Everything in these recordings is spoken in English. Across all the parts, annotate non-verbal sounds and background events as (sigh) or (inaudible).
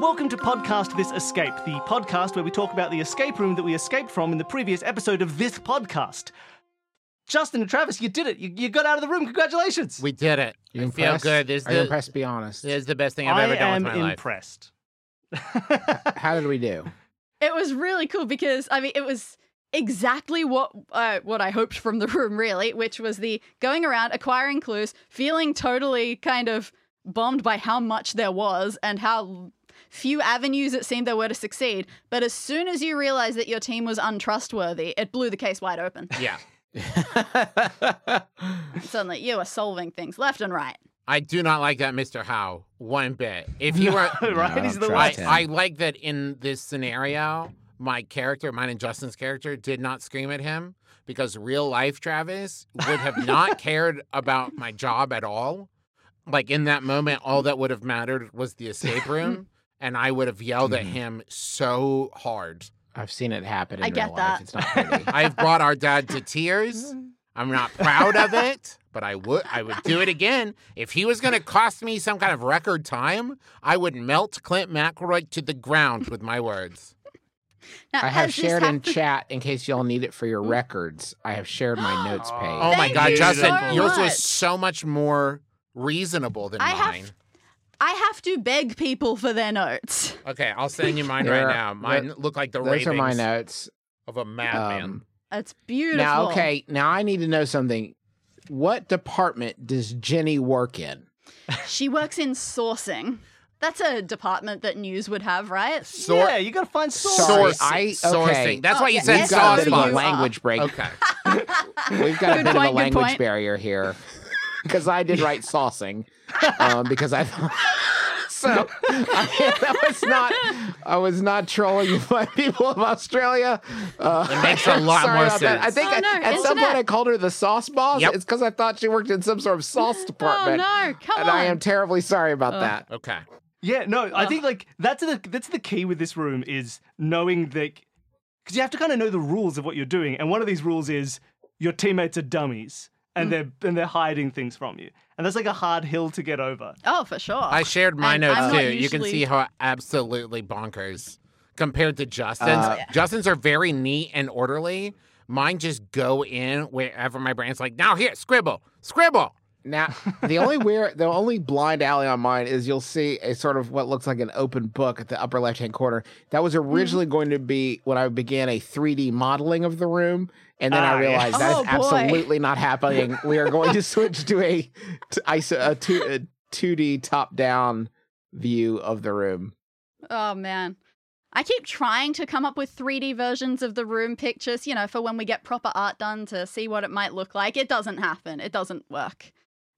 Welcome to Podcast This Escape, the podcast where we talk about the escape room that we escaped from in the previous episode of this podcast. Justin and Travis, you did it. You, you got out of the room. Congratulations. We did it. You I feel good. This is Are you the, impressed? Be honest. this is the best thing I've I ever done I am with my life. impressed. How did we do? It was really cool because I mean it was exactly what uh, what I hoped from the room really, which was the going around acquiring clues, feeling totally kind of bombed by how much there was and how few avenues it seemed there were to succeed. But as soon as you realized that your team was untrustworthy, it blew the case wide open. Yeah. Suddenly you were solving things left and right. I do not like that Mr. Howe one bit. If he were (laughs) right? No, He's the trust I, I like that in this scenario, my character, mine and Justin's character, did not scream at him because real life Travis would have not (laughs) cared about my job at all. Like in that moment, all that would have mattered was the escape room, (laughs) and I would have yelled at Mhm. him so hard. I've seen it happen in I real get life. that. It's not pretty. I've brought our dad to tears. I'm not proud of it, but I would I would do it again. If he was going to cost me some kind of record time, I would melt Clint McElroy to the ground with my words. Now, I have shared in chat in case y'all need it for your records. I have shared my notes (gasps) page. Oh my Thank god, you Justin, so yours was so much more reasonable than I have- mine. I have to beg people for their notes. Okay, I'll send you mine There right now. Mine look like the Those ravings are my notes. of a madman. Um, It's beautiful. now, okay, now I need to know something. What department does Ginny work in? She works in sourcing. That's a department that news would have, right? Sor- yeah, you got to find source. Sorry, sourcing. I- sourcing. okay. That's Oh, why you yeah, said We've got a bit of S-O-U-R. a language break. Okay. (laughs) We've got a Good bit point, of a language point. barrier here because I did write (laughs) saucing um, because I thought so. (laughs) I, that was not. I was not trolling you, (laughs) my people of Australia. Uh, It makes a (laughs) lot sorry more about that. I sense. think Oh, I- no, at some point I called her the sauce boss. Yep. It's because I thought she worked in some sort of sauce department. Oh department. no, come and on. I am terribly sorry about Ugh. that. Okay. Yeah, no, I think like that's the that's the key with this room is knowing that because you have to kind of know the rules of what you're doing, and one of these rules is your teammates are dummies and they're and they're hiding things from you, and that's like a hard hill to get over. oh, for sure. I shared my And notes I'm too. not You can see how absolutely bonkers compared to Justin's. Uh, yeah. Justin's are very neat and orderly. Mine just go in wherever my brain's like, now here, scribble, scribble. Now, the only weird, the only blind alley on mine is you'll see a sort of what looks like an open book at the upper left hand corner. That was Mm-hmm. originally going to be when I began a 3D modeling of the room, and then Ah, I yeah. realized that is Oh, absolutely not happening. We are going to (laughs) switch to a to ISO, a two a 2D top down view of the room. oh man. I keep trying to come up with 3D versions of the room pictures, you know, for when we get proper art done to see what it might look like. It doesn't happen. It doesn't work.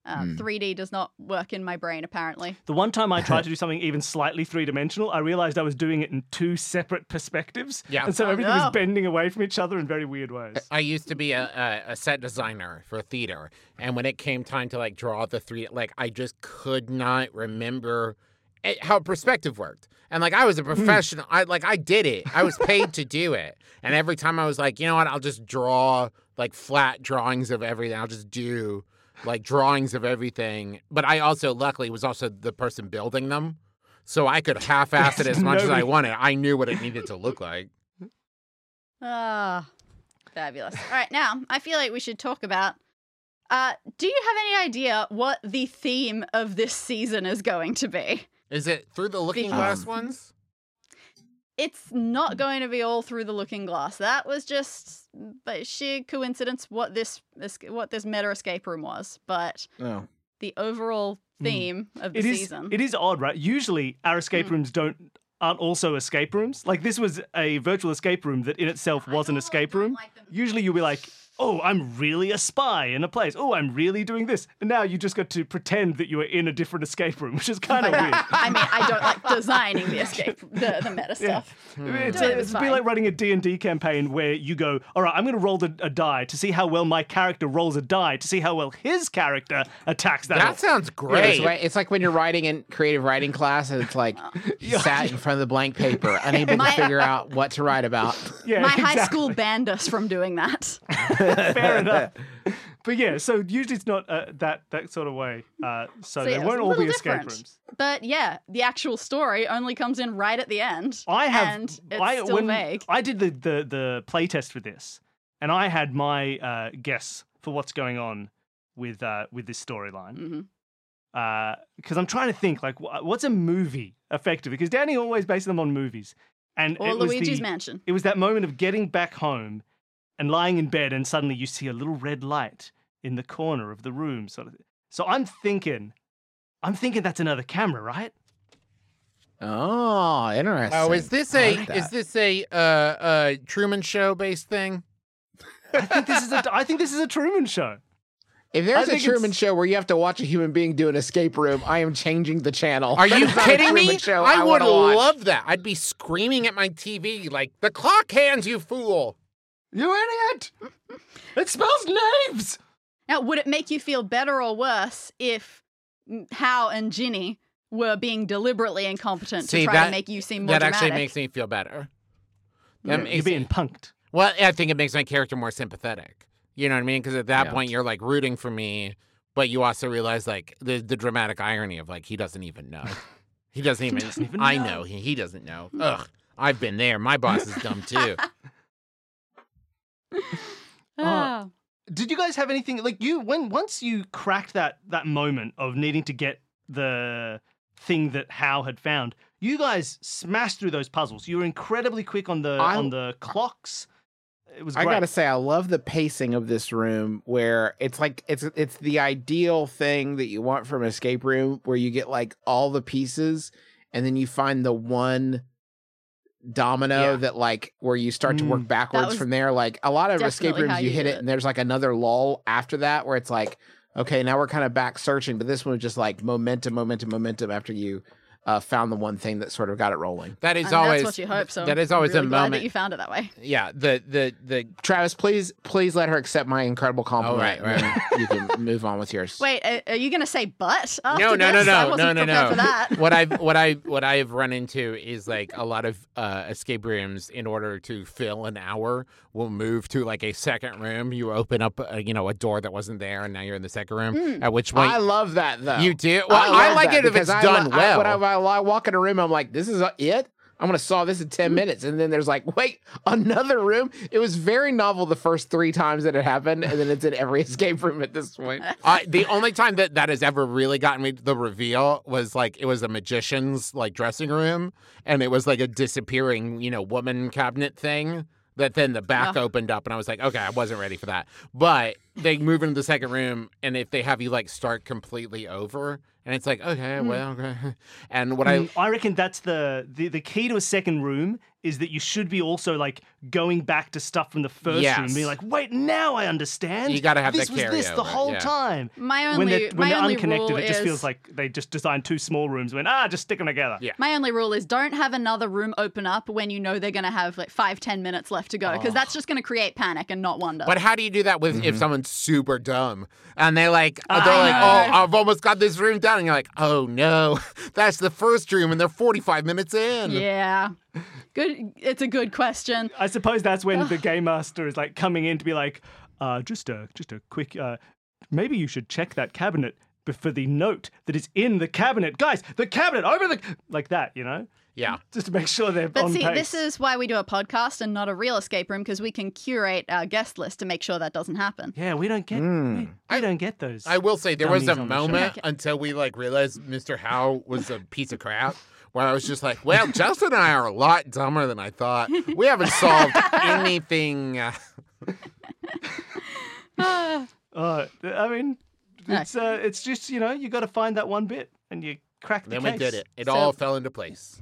Uh, Hmm. 3D does not work in my brain, apparently. The one time I tried to (laughs) do something even slightly three dimensional, I realized I was doing it in two separate perspectives. Yeah. and so Oh, everything no. was bending away from each other in very weird ways. I used to be a, a, a set designer for theater, and when it came time to like draw the three, like I just could not remember it, how perspective worked. And like I was a professional, I like I did it. I was paid to do it, and every time I was like, you know what, I'll just draw like flat drawings of everything. I'll just do like drawings of everything. But I also, luckily, was also the person building them, so I could half-ass it as (laughs) much as I wanted. I knew what it needed to look like. Ah, fabulous. All right, now I feel like we should talk about. Uh, do you have any idea what the theme of this season is going to be? Is it through the looking Um, glass ones? It's not going to be all through the looking glass. That was just by sheer coincidence what this what this meta escape room was. But Oh. the overall Mm. theme of the It is season. it is odd, right? Usually our escape Mm. rooms don't aren't also escape rooms. Like this was a virtual escape room that in itself was an escape room. Usually you'll be like, oh, I'm really a spy in a place. Oh, I'm really doing this. And now you just got to pretend that you are in a different escape room, (laughs) which is kind of weird. (laughs) I mean, I don't like designing the escape, the, the meta Yeah. stuff. It's, Doing it it's is a bit like running a D&D campaign where you go, all right, I'm going to roll a, a die to see how well my character rolls a die to see how well his character attacks that. That sounds great. like, it's like when you're writing in creative writing class and it's like (laughs) you sat in front of the blank paper, unable My- to figure out what to write about. yeah, My high school banned us from doing that. (laughs) Fair enough. But yeah, so usually it's not uh, that that sort of way. Uh, so, So they yeah, won't all be escape different. rooms. But yeah, the actual story only comes in right at the end. I have. and it's I, still when vague. I did the the the playtest for this, and I had my uh, guess for what's going on with uh, with this storyline. hmm because I'm trying to think like what's a movie effectively because Danny always bases them on movies, and Or Luigi's the, Mansion. It was that moment of getting back home and lying in bed, and suddenly you see a little red light in the corner of the room, sort of. So I'm thinking, I'm thinking that's another camera, right? Oh, interesting. oh, is this a like is this a uh, uh, Truman Show based thing? I think this is a I think this is a Truman Show. If there's a Truman it's- show where you have to watch a human being do an escape room, I am changing the channel. Are you is not a kidding me? Show I, would love that. I'd be screaming at my TV like, "The clock hands, you fool!" You idiot! It spells names. Now, would it make you feel better or worse if Hal and Ginny were being deliberately incompetent See, to try that- to make you seem more dramatic? That dramatic? actually makes me feel better. That You're makes being punked. Well, I think it makes my character more sympathetic. You know what I mean? Because at that Yeah. point, you're like rooting for me, but you also realize like the the dramatic irony of like he doesn't even know. He doesn't even. doesn't even I know. know. He, he doesn't know. Ugh. I've been there. My boss is dumb too. (laughs) (laughs) Ah. Did you guys have anything like you when once you cracked that that moment of needing to get the thing that Hal had found, you guys smashed through those puzzles. You were incredibly quick on the I- on the clocks. It was I gotta say, I love the pacing of this room, where it's like it's it's the ideal thing that you want from an escape room, where you get like all the pieces, and then you find the one domino Yeah. that like where you start to work Mm. backwards from there. Like a lot of escape rooms, you you hit it, it. and there's like another lull after that, where it's like, okay, now we're kind of back searching, but this one was just like momentum, momentum, momentum after you uh, found the one thing that sort of got it rolling. That is And always that's what you hope. So that is always really a glad moment. that you found it that way. yeah. The the the Travis, please, please let her accept my incredible compliment. Oh, right, and then you can (laughs) move on with yours. Wait, are, are you going to say but? After no, no, no, this? I no, no, no, no. What I've (laughs) what I what I have run into is like a lot of uh, escape rooms. In order to fill an hour, will move to like a second room. You open up, uh, you know, a door that wasn't there, and now you're in the second room. Hmm. At which point I love that though. you do. Well, I, love like it if it's because I done I- well. when I, I walk in a room, I'm like, this is uh, it. I'm gonna solve this in Hmm. ten minutes, and then there's like, (laughs) wait, another room. It was very novel the first three times that it happened, and then it's in every (laughs) escape room at this point. (laughs) I, the only time that that has ever really gotten me the reveal was like it was a magician's like dressing room, and it was like a disappearing, you know, woman cabinet thing. That then the back Ah. opened up, and I was like, okay, I wasn't ready for that. But they move into the second room, and if they have you like start completely over, and it's like, okay, Hmm. well, okay. (laughs) and what I Mm, I reckon that's the, the the key to a second room is that you should be also like going back to stuff from the first room, Yes. being like, wait, now I understand. You gotta have this that was this the whole yeah. time. My only when only, they're, when my they're only unconnected, rule it just is, feels like they just designed two small rooms. and Went ah, just stick them together. Yeah. My only rule is don't have another room open up when you know they're going to have like five, ten minutes left to go, because Oh. that's just going to create panic and not wonder. But how do you do that with if someone's super dumb and they like I they're like, oh, I've almost got this room done, and you're like, oh no, (laughs) that's the first room, and they're 45 minutes in. yeah, good. It's a good question. I suppose that's when the game master is like coming in to be like, uh, just a just a quick, uh, maybe you should check that cabinet b- for the note that is in the cabinet, guys. The cabinet over the like that, you know, Yeah. (laughs) just to make sure they're But on see, pace. this is why we do a podcast and not a real escape room because we can curate our guest list to make sure that doesn't happen. yeah, we don't get Mm. we, we don't get those. I will say there was a Dummies the moment until we like realized Mr. Howe was a piece of crap. Where I was just like, well, Justin and I are a lot dumber than I thought. We haven't (laughs) solved anything. Uh. (laughs) Uh, I mean, No. it's uh, it's just you know you got to find that one bit and you crack the then case. we did it. It So- all fell into place.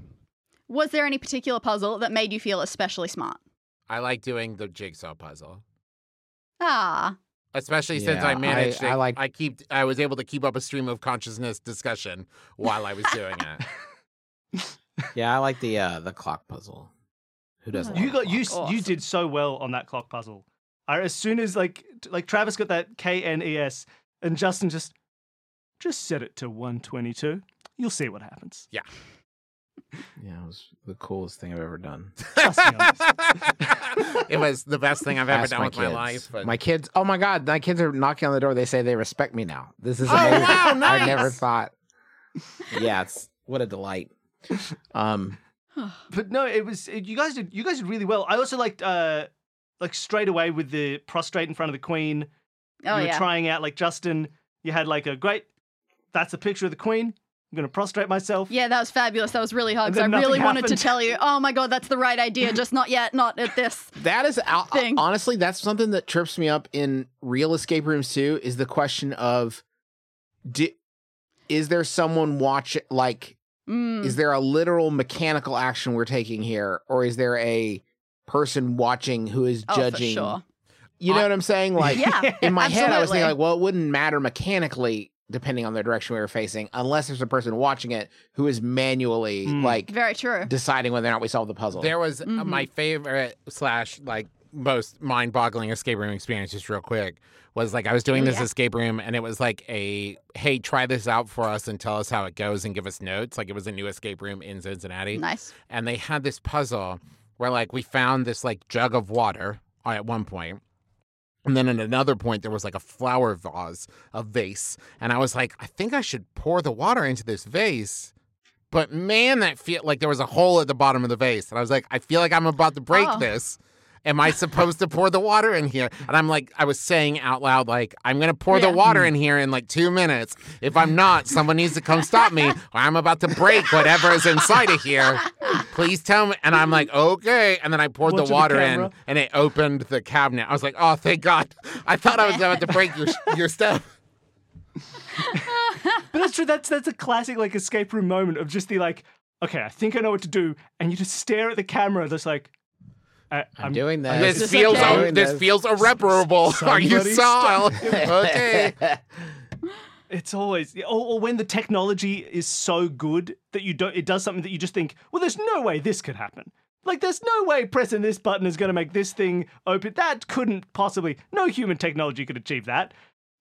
Was there any particular puzzle that made you feel especially smart? I like doing the jigsaw puzzle. Ah, Especially since Yeah, I managed I- it. I like- I keep I was able to keep up a stream of consciousness discussion while I was doing it. (laughs) Yeah, I like the uh the clock puzzle. Who doesn't? You like got you clock? s- you Awesome. did so well on that clock puzzle. I, as soon as like t- like Travis got that K N E S and Justin just just set it to 122. You'll see what happens. Yeah, Yeah, it was the coolest thing I've ever done. Trust me on this. (laughs) it was the best thing I've ever Ask done my with my kids. life. But My kids, oh my god, my kids are knocking on the door. They say they respect me now. This is Oh, amazing. wow, I never thought. Yeah, it's what a delight. Um, (sighs) but no, it was it, you guys did you guys did really well. I also liked uh like straight away with the prostrate in front of the queen. Oh you were yeah. trying out like Justin. You had like a great. That's a picture of the queen. I'm gonna prostrate myself. Yeah, that was fabulous. That was really hard because I really nothing wanted to tell you, oh my god, that's the right idea, just not yet, not at this. (laughs) that is Thing. honestly that's something that trips me up in real escape rooms too. Is the question of, di- is there someone watch like Mm. is there a literal mechanical action we're taking here or is there a person watching who is Oh, for judging sure. You know I- what i'm saying (laughs) like Yeah, in my head i was thinking like well it wouldn't matter mechanically depending on the direction we were facing unless there's a person watching it who is manually Mm. like Very true. deciding whether or not we solve the puzzle There was uh, Mhm. my favorite slash like most mind-boggling escape room experience. Just real quick was like I was doing this yeah. escape room and it was like a hey try this out for us and tell us how it goes and give us notes. Like it was a new escape room in Cincinnati Nice. and they had this puzzle where like we found this like jug of water uh, at one point. And then at another point, there was like a flower vase, a vase. And I was like, I think I should pour the water into this vase. But man, that feel like there was a hole at the bottom of the vase. And I was like, I feel like I'm about to break Oh. this. Am I supposed to pour the water in here? And I'm like, I was saying out loud, like, I'm going to pour the water hmm. in here in like two minutes. If I'm not, someone needs to come stop me or I'm about to break whatever is inside of here. Please tell me. And I'm like, okay. And then I poured Watching the the water in and it opened the cabinet. I was like, oh, thank God. I thought I was about to break your, your stuff. But that's true. That's that's a classic like escape room moment of just the like, okay, I think I know what to do, and you just stare at the camera, just like, I, i'm, doing that This this feels okay? Doing this this. feels irreparable. (laughs) Are you Somebody (laughs) okay. (laughs) It's always, or, or when the technology is so good that you don't, it does something that you just think, well, there's no way this could happen. Like, there's no way pressing this button is going to make this thing open. That couldn't possibly. No human technology could achieve that.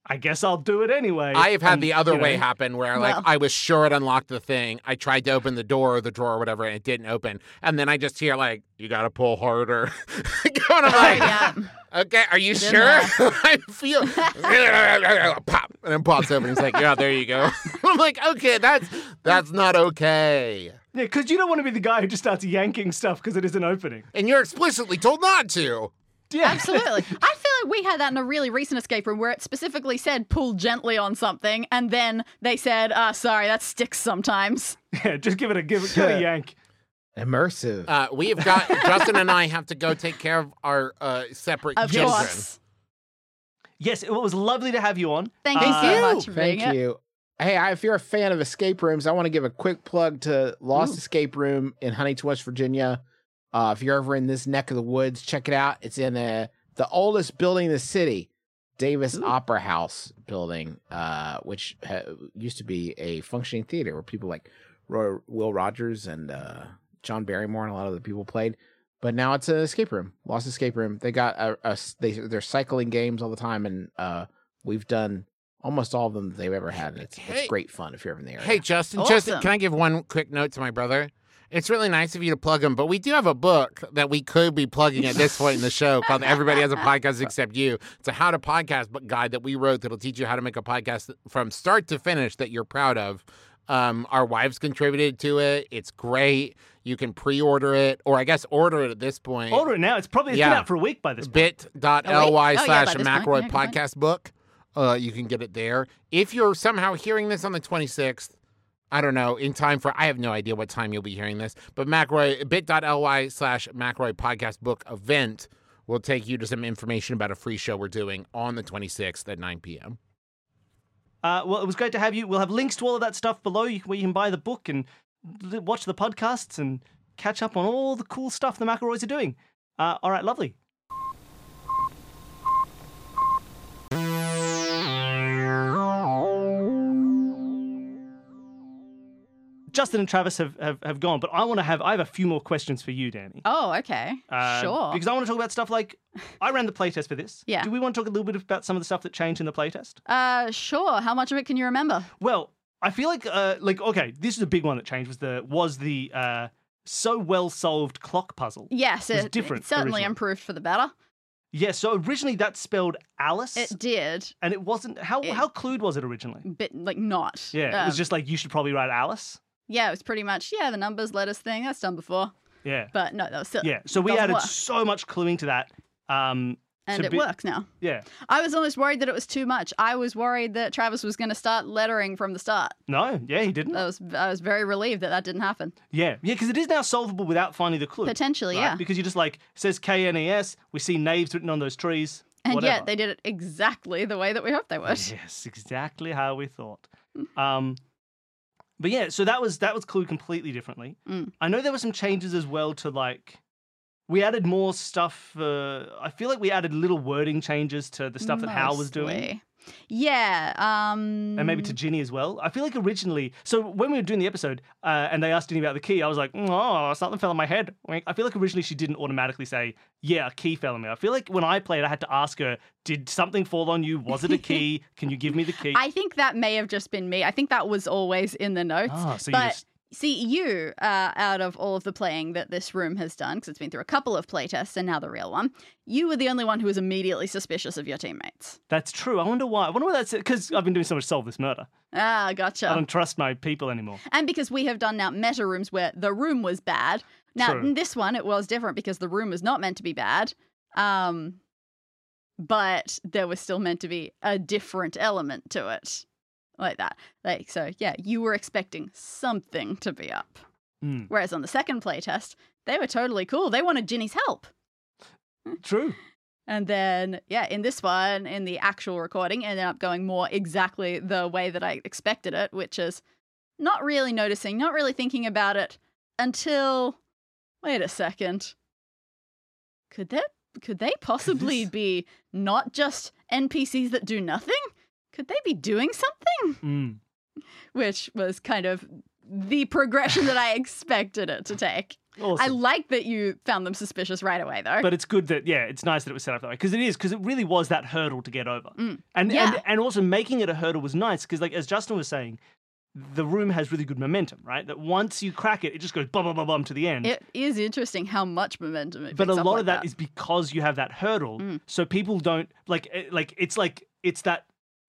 I guess I'll do it anyway. I have had And, the other you know, way happen where like Well. I was sure it unlocked the thing. I tried to open the door or the drawer or whatever and it didn't open. And then I just hear like, you gotta pull harder. (laughs) and I'm oh, like, yeah. okay, are you Been sure? there. (laughs) I feel (laughs) pop and then pops open. He's like, yeah, there you go. I'm like, okay, that's that's not okay. Yeah, because you don't want to be the guy who just starts yanking stuff because it isn't opening. And you're explicitly told not to. Yeah, Absolutely. (laughs) I feel like we had that in a really recent escape room where it specifically said pull gently on something, and then they said, uh, sorry, that sticks sometimes. (laughs) yeah. Just give it a give it, give it a (laughs) yank. immersive Uh, we have got Justin and I have to go take care of our uh, separate Of children. course. Yes, it was lovely to have you on. Thank you Uh, so much for Thank being here. you. Hey, if you're a fan of escape rooms, I want to give a quick plug to Lost Escape Room in Huntington, West Virginia. Uh, if you're ever in this neck of the woods, check it out. It's in uh, the oldest building in the city, Davis Opera House building, uh, which ha- used to be a functioning theater where people like Roy, Will Rogers and uh, John Barrymore and a lot of the people played. But now it's an escape room, Lost Escape Room. They got a they they're cycling games all the time, and uh, we've done almost all of them they've ever had. And it's Hey- it's great fun if you're ever in the area. Hey, Justin, Justin, can I give one quick note to my brother? It's really nice of you to plug them, but we do have a book that we could be plugging at this point in the show (laughs) called Everybody Has a Podcast Except You. It's a how to podcast book guide that we wrote that'll teach you how to make a podcast from start to finish that you're proud of. Um, our wives contributed to it. It's great. You can pre order it, or I guess order it at this point. Order it now. It's probably it's been out for a week by this point. Bit.ly oh, slash by this McElroy yeah, good point. podcast book. Uh, you can get it there. If you're somehow hearing this on the 26th, I don't know, in time for, I have no idea what time you'll be hearing this, but McElroy, bit.ly slash McElroy podcast book event will take you to some information about a free show we're doing on the 26th at 9 p.m. Uh, well, it was great to have you. We'll have links to all of that stuff below you, where you can buy the book and watch the podcasts and catch up on all the cool stuff the McElroys are doing. Uh, all right, lovely. Justin and Travis have, have, have gone, but I want to have I have a few more questions for you, Danny. Oh, okay. Uh, sure. Because I want to talk about stuff like I ran the playtest for this. Yeah. Do we want to talk a little bit about some of the stuff that changed in the playtest? Uh, sure. How much of it can you remember? Well, I feel like uh like okay, this is a big one that changed was the was the uh so well solved clock puzzle. Yes, was it, different it certainly originally. improved for the better. Yeah, so originally that spelled Alice It did, and it wasn't how it- how clued was it originally? but like not. Yeah, it was Um, just like you should probably write Alice. Yeah. It was pretty much yeah. The numbers, letters thing that's done before, Yeah. but no, that was still Yeah. So we added work. so much cluing to that. Um and to it be- works now. yeah. I was almost worried that it was too much. I was worried that Travis was going to start lettering from the start. No, yeah, he didn't. I was I was very relieved that that didn't happen. Yeah, yeah, because it is now solvable without finding the clue. Potentially, right? yeah. Because you just like it says K N E S. We see knaves written on those trees. And whatever. yet they did it exactly the way that we hoped they would. Yes, exactly how we thought. Um, but yeah, so that was that was clue completely differently. Mm. I know there were some changes as well to like. We added more stuff. Uh, I feel like we added little wording changes to the stuff that Hal was doing. Yeah. Um. And maybe to Ginny as well. I feel like originally, so when we were doing the episode uh, and they asked Ginny about the key, I was like, oh, something fell on my head. I feel like originally she didn't automatically say, yeah, a key fell on me. I feel like when I played, I had to ask her, did something fall on you? Was it a key? (laughs) Can you give me the key? I think that may have just been me. I think that was always in the notes. Ah, so you but just- see, you, uh, out of all of the playing that this room has done, because it's been through a couple of playtests and now the real one, you were the only one who was immediately suspicious of your teammates. That's true. I wonder why. I wonder why that's because I've been doing so much solve this murder. Ah, gotcha. I don't trust my people anymore. And because we have done now meta rooms where the room was bad. Now, True. in this one, it was different because the room was not meant to be bad. Um, but there was still meant to be a different element to it. Like that. Like, so yeah, you were expecting something to be up. Mm. Whereas on the second playtest, they were totally cool. They wanted Ginny's help. (laughs) True. And then, yeah, in this one, in the actual recording, ended up going more exactly the way that I expected it, which is not really noticing, not really thinking about it until. Wait a second. Could that could they possibly (laughs) be not just NPCs that do nothing? Could they be doing something? Mm. Which was kind of the progression that I (laughs) expected it to take. I like that you found them suspicious right away, though. but it's good that yeah, it's nice that it was set up that way because it is because it really was that hurdle to get over, Mm. and Yeah. and and also making it a hurdle was nice because like as Justin was saying, the room has really good momentum, right? That once you crack it, it just goes bum bum bum bum to the end. It is interesting how much momentum it but a lot like of that is because you have that hurdle, Mm. so people don't like eh, like it's like it's that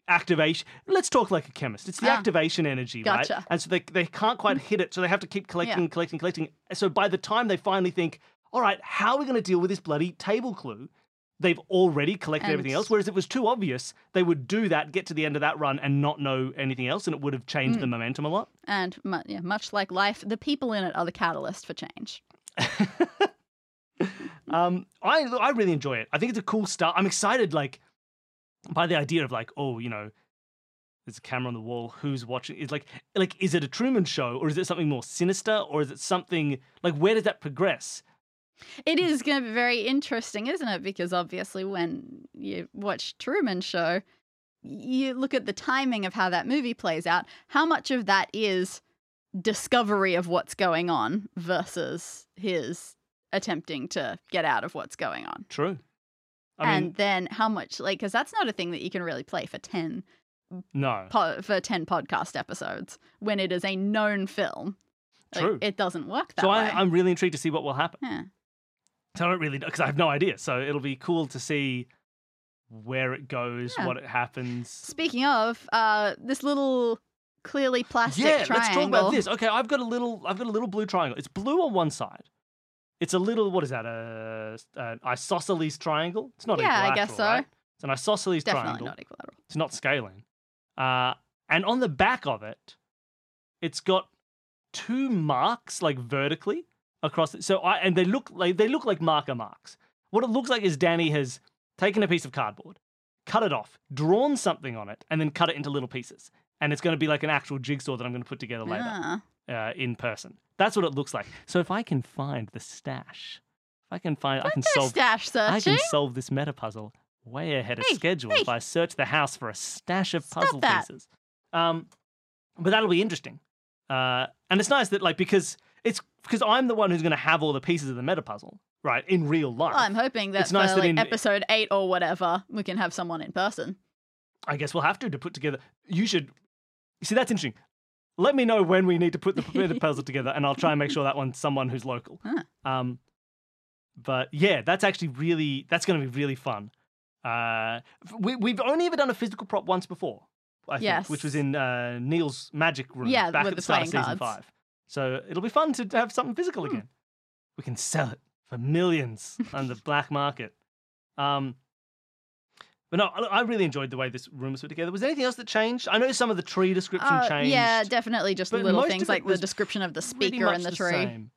activation. Let's talk like a chemist. It's the Ah. activation energy, right? And so they they can't quite hit it, so they have to keep collecting, collecting, collecting. So by the time they finally think, all right, how are we going to deal with this bloody table clue? They've already collected everything else. Whereas it was too obvious, they would do that, get to the end of that run, and not know anything else, and it would have changed Mm. the momentum a lot. And mu- yeah, much like life, the people in it are the catalyst for change. (laughs) um, I I really enjoy it. I think it's a cool start. I'm excited, like by the idea of like, oh, you know, there's a camera on the wall. Who's watching? It's like, like, is it a Truman Show, or is it something more sinister, or is it something like where does that progress? It is going to be very interesting, isn't it? Because obviously, when you watch Truman Show, you look at the timing of how that movie plays out. How much of that is discovery of what's going on versus his attempting to get out of what's going on? True. I and mean, then how much, like, because that's not a thing that you can really play for 10 no. po- for 10 podcast episodes when it is a known film. Like, True. it doesn't work that So way. I, I'm really intrigued to see what will happen. Yeah. So I don't really because I have no idea. So it'll be cool to see where it goes, Yeah. what it happens. Speaking of, uh, this little clearly plastic yeah, triangle. let's talk about this. Okay, I've got a little, I've got a little blue triangle. It's blue on one side. It's a little, what is that? A an isosceles triangle? It's not equilateral. Yeah, I guess so. right? It's an isosceles Definitely triangle. not equilateral. It's not scaling. Uh, and on the back of it, it's got two marks like vertically across it. So I and they look like they look like marker marks. What it looks like is Danny has taken a piece of cardboard, cut it off, drawn something on it, and then cut it into little pieces. And it's going to be like an actual jigsaw that I'm going to put together later Ah. Uh, in person. That's what it looks like. So if I can find the stash, if I can find, I can solve stash I can solve this meta puzzle way ahead of Hey, schedule hey. if I search the house for a stash of Stop puzzle that. pieces. Um, but that'll be interesting Uh, and it's nice that like because it's because I'm the one who's going to have all the pieces of the meta puzzle, right, in real life. Well, I'm hoping that It's nice for that like in- episode eight or whatever, we can have someone in person. I guess we'll have to to put together. You should see that's interesting. Let me know when we need to put the, the (laughs) puzzle together, and I'll try and make sure that one's someone who's local. Huh. Um, but yeah, that's actually really that's going to be really fun. Uh, we we've only ever done a physical prop once before, I think, which was in uh, Neil's magic room Yeah, back at the the start of season cards. five. So it'll be fun to have something physical Hmm. again. We can sell it for millions (laughs) on the black market. Um, but no, I really enjoyed the way this room was put together. Was there anything else that changed? I know some of the tree description Uh, changed. yeah, definitely just little things like the description of the speaker and the the tree.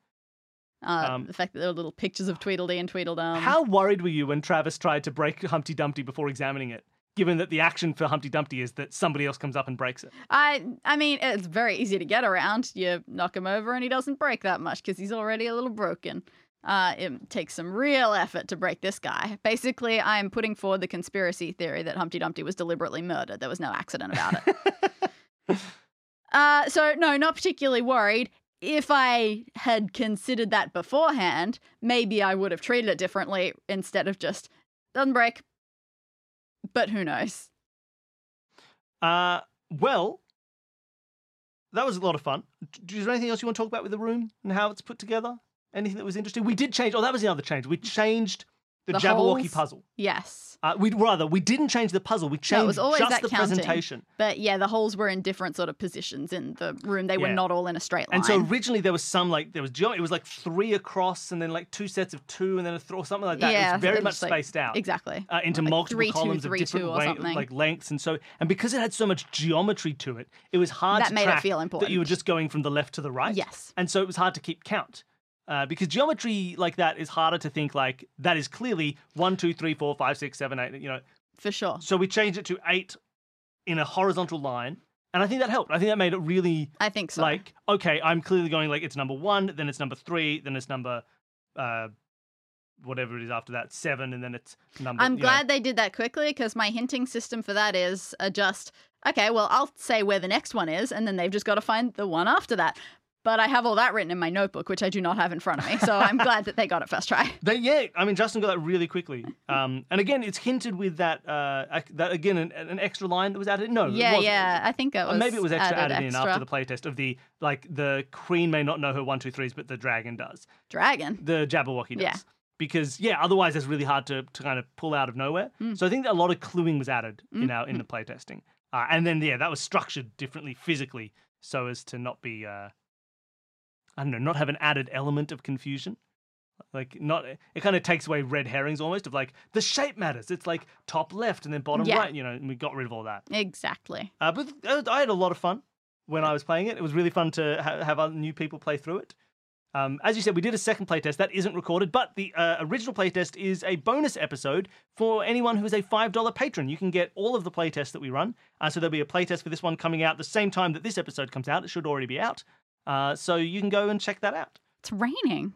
Uh, Um, the fact that there were little pictures of Tweedledee and Tweedledum. How worried were you when Travis tried to break Humpty Dumpty before examining it? Given that the action for Humpty Dumpty is that somebody else comes up and breaks it. I I mean, it's very easy to get around. You knock him over and he doesn't break that much because he's already a little broken. Uh, it takes some real effort to break this guy. Basically, I'm putting forward the conspiracy theory that Humpty Dumpty was deliberately murdered. There was no accident about it. (laughs) uh, so, no, not particularly worried. If I had considered that beforehand, maybe I would have treated it differently instead of just doesn't break. But who knows? Uh, well, that was a lot of fun. Is there anything else you want to talk about with the room and how it's put together? Anything that was interesting? We did change. Oh, that was the other change. We changed the, The Jabberwocky holes? puzzle. Yes. Uh, we rather we didn't change the puzzle. We No, changed it was always just that the counting. presentation. But yeah, the holes were in different sort of positions in the room. They were Yeah. not all in a straight line. And so originally there was some like there was it was like three across and then like two sets of two and then a th- or something like that. it Yeah, was very it much like- spaced out. exactly. uh, into Like multiple three, two, columns three, of different two or wa- like lengths, and so and because it had so much geometry to it, it was hard That to made it feel important. that you were just going from the left to the right. Yes. and so it was hard to keep count. Uh, because geometry like that is harder to think like that is clearly one, two, three, four, five, six, seven, eight. You know, For sure. so we changed it to eight in a horizontal line, and I think that helped. I think that made it really I think so. like okay, I'm clearly going like it's number one, then it's number three, then it's number uh, whatever it is after that, seven, and then it's number. I'm you know, glad they did that quickly because my hinting system for that is uh, just okay. Well, I'll say where the next one is, and then they've just got to find the one after that. But I have all that written in my notebook, which I do not have in front of me. So I'm (laughs) glad that they got it first try. They, yeah, I mean Justin got that really quickly. Um, and again, it's hinted with that uh, that again an, an extra line that was added. No, yeah, yeah. I think it Or was. maybe it was extra added, in extra. after the playtest of the like the queen may not know her one two threes, but the dragon does. dragon. The Jabberwocky does. Yeah. Because yeah, otherwise it's really hard to, to kind of pull out of nowhere. Mm. So I think that a lot of cluing was added in Mm, our in the playtesting, uh, and then yeah, that was structured differently physically so as to not be uh, I don't know, not have an added element of confusion. Like not, it kind of takes away red herrings almost of like the shape matters. It's like top left and then bottom Yeah. right, you know. And we got rid of all that. Exactly. Uh, but uh, I had a lot of fun when I was playing it. It was really fun to ha- have other new people play through it. Um, as you said, we did a second playtest that isn't recorded, but the uh, original playtest is a bonus episode for anyone who is a $5 patron. You can get all of the playtests that we run. Uh, so there'll be a playtest for this one coming out the same time that this episode comes out. It should already be out. Uh, so you can go and check that out. It's raining.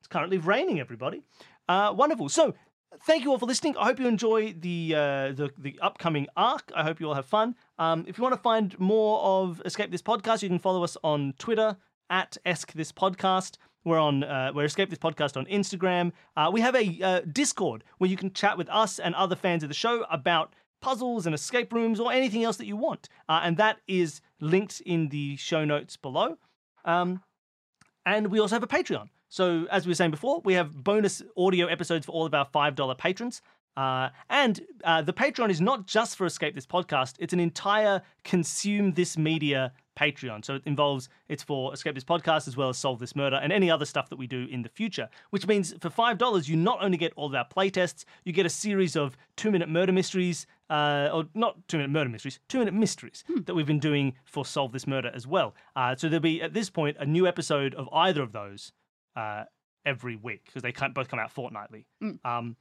It's currently raining, everybody. Uh, wonderful. So, thank you all for listening. I hope you enjoy the uh, the, the upcoming arc. I hope you all have fun. Um, if you want to find more of Escape This Podcast, you can follow us on Twitter at Esc This Podcast. We're on uh, we're Escape This Podcast on Instagram. Uh, we have a uh, Discord where you can chat with us and other fans of the show about puzzles and escape rooms or anything else that you want, uh, and that is linked in the show notes below. Um, and we also have a Patreon. So, as we were saying before, we have bonus audio episodes for all of our $5 patrons. Uh, and uh, the Patreon is not just for Escape This Podcast, it's an entire Consume This Media Patreon. So it involves, it's for Escape This Podcast as well as Solve This Murder and any other stuff that we do in the future. Which means for $5, you not only get all of our playtests, you get a series of two minute murder mysteries, uh, or not two minute murder mysteries, two minute mysteries that we've been doing for Solve This Murder as well. Uh, so there'll be, at this point, a new episode of either of those uh, every week because they can't both come out fortnightly. Um,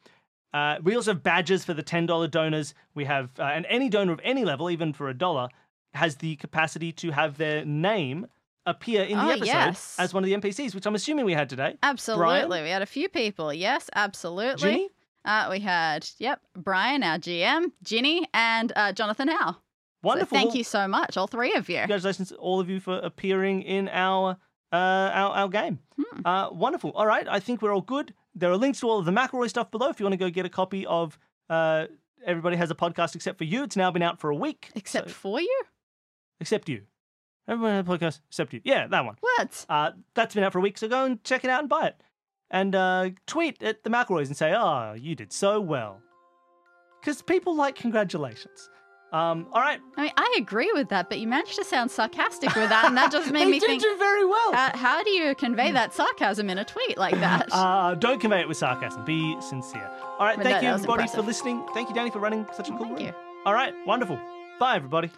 uh, we also have badges for the $10 donors. We have, uh, and any donor of any level, even for a dollar, has the capacity to have their name appear in the Oh, episode yes. as one of the NPCs, which I'm assuming we had today. Absolutely. We had a few people. Yes, absolutely. Ginny? Uh, we had, yep, Brian, our GM, Ginny, and uh, Jonathan Howe. Wonderful. So thank you so much, all three of you. Congratulations, to all of you, for appearing in our uh, our, our game. Hmm. Uh, wonderful. All right, I think we're all good. There are links to all of the McElroy stuff below if you want to go get a copy of uh, Everybody Has a Podcast Except for You. It's now been out for a week. Except so- for you? except you. Everybody has a podcast except you. Yeah, that one. What? Uh, that's been out for a week, so go and check it out and buy it. And uh, tweet at the McElroys and say, oh, you did so well. Because people like congratulations. Um, all right. I mean, I agree with that, but you managed to sound sarcastic with that, and that just (laughs) made me did think. do very well. Uh, how do you convey that sarcasm in a tweet like (laughs) that? Uh, don't convey it with sarcasm. Be sincere. All right. But thank no, you, everybody, for listening. Thank you, Danny, for running such a cool Thank room. you. All right. Wonderful. Bye, everybody.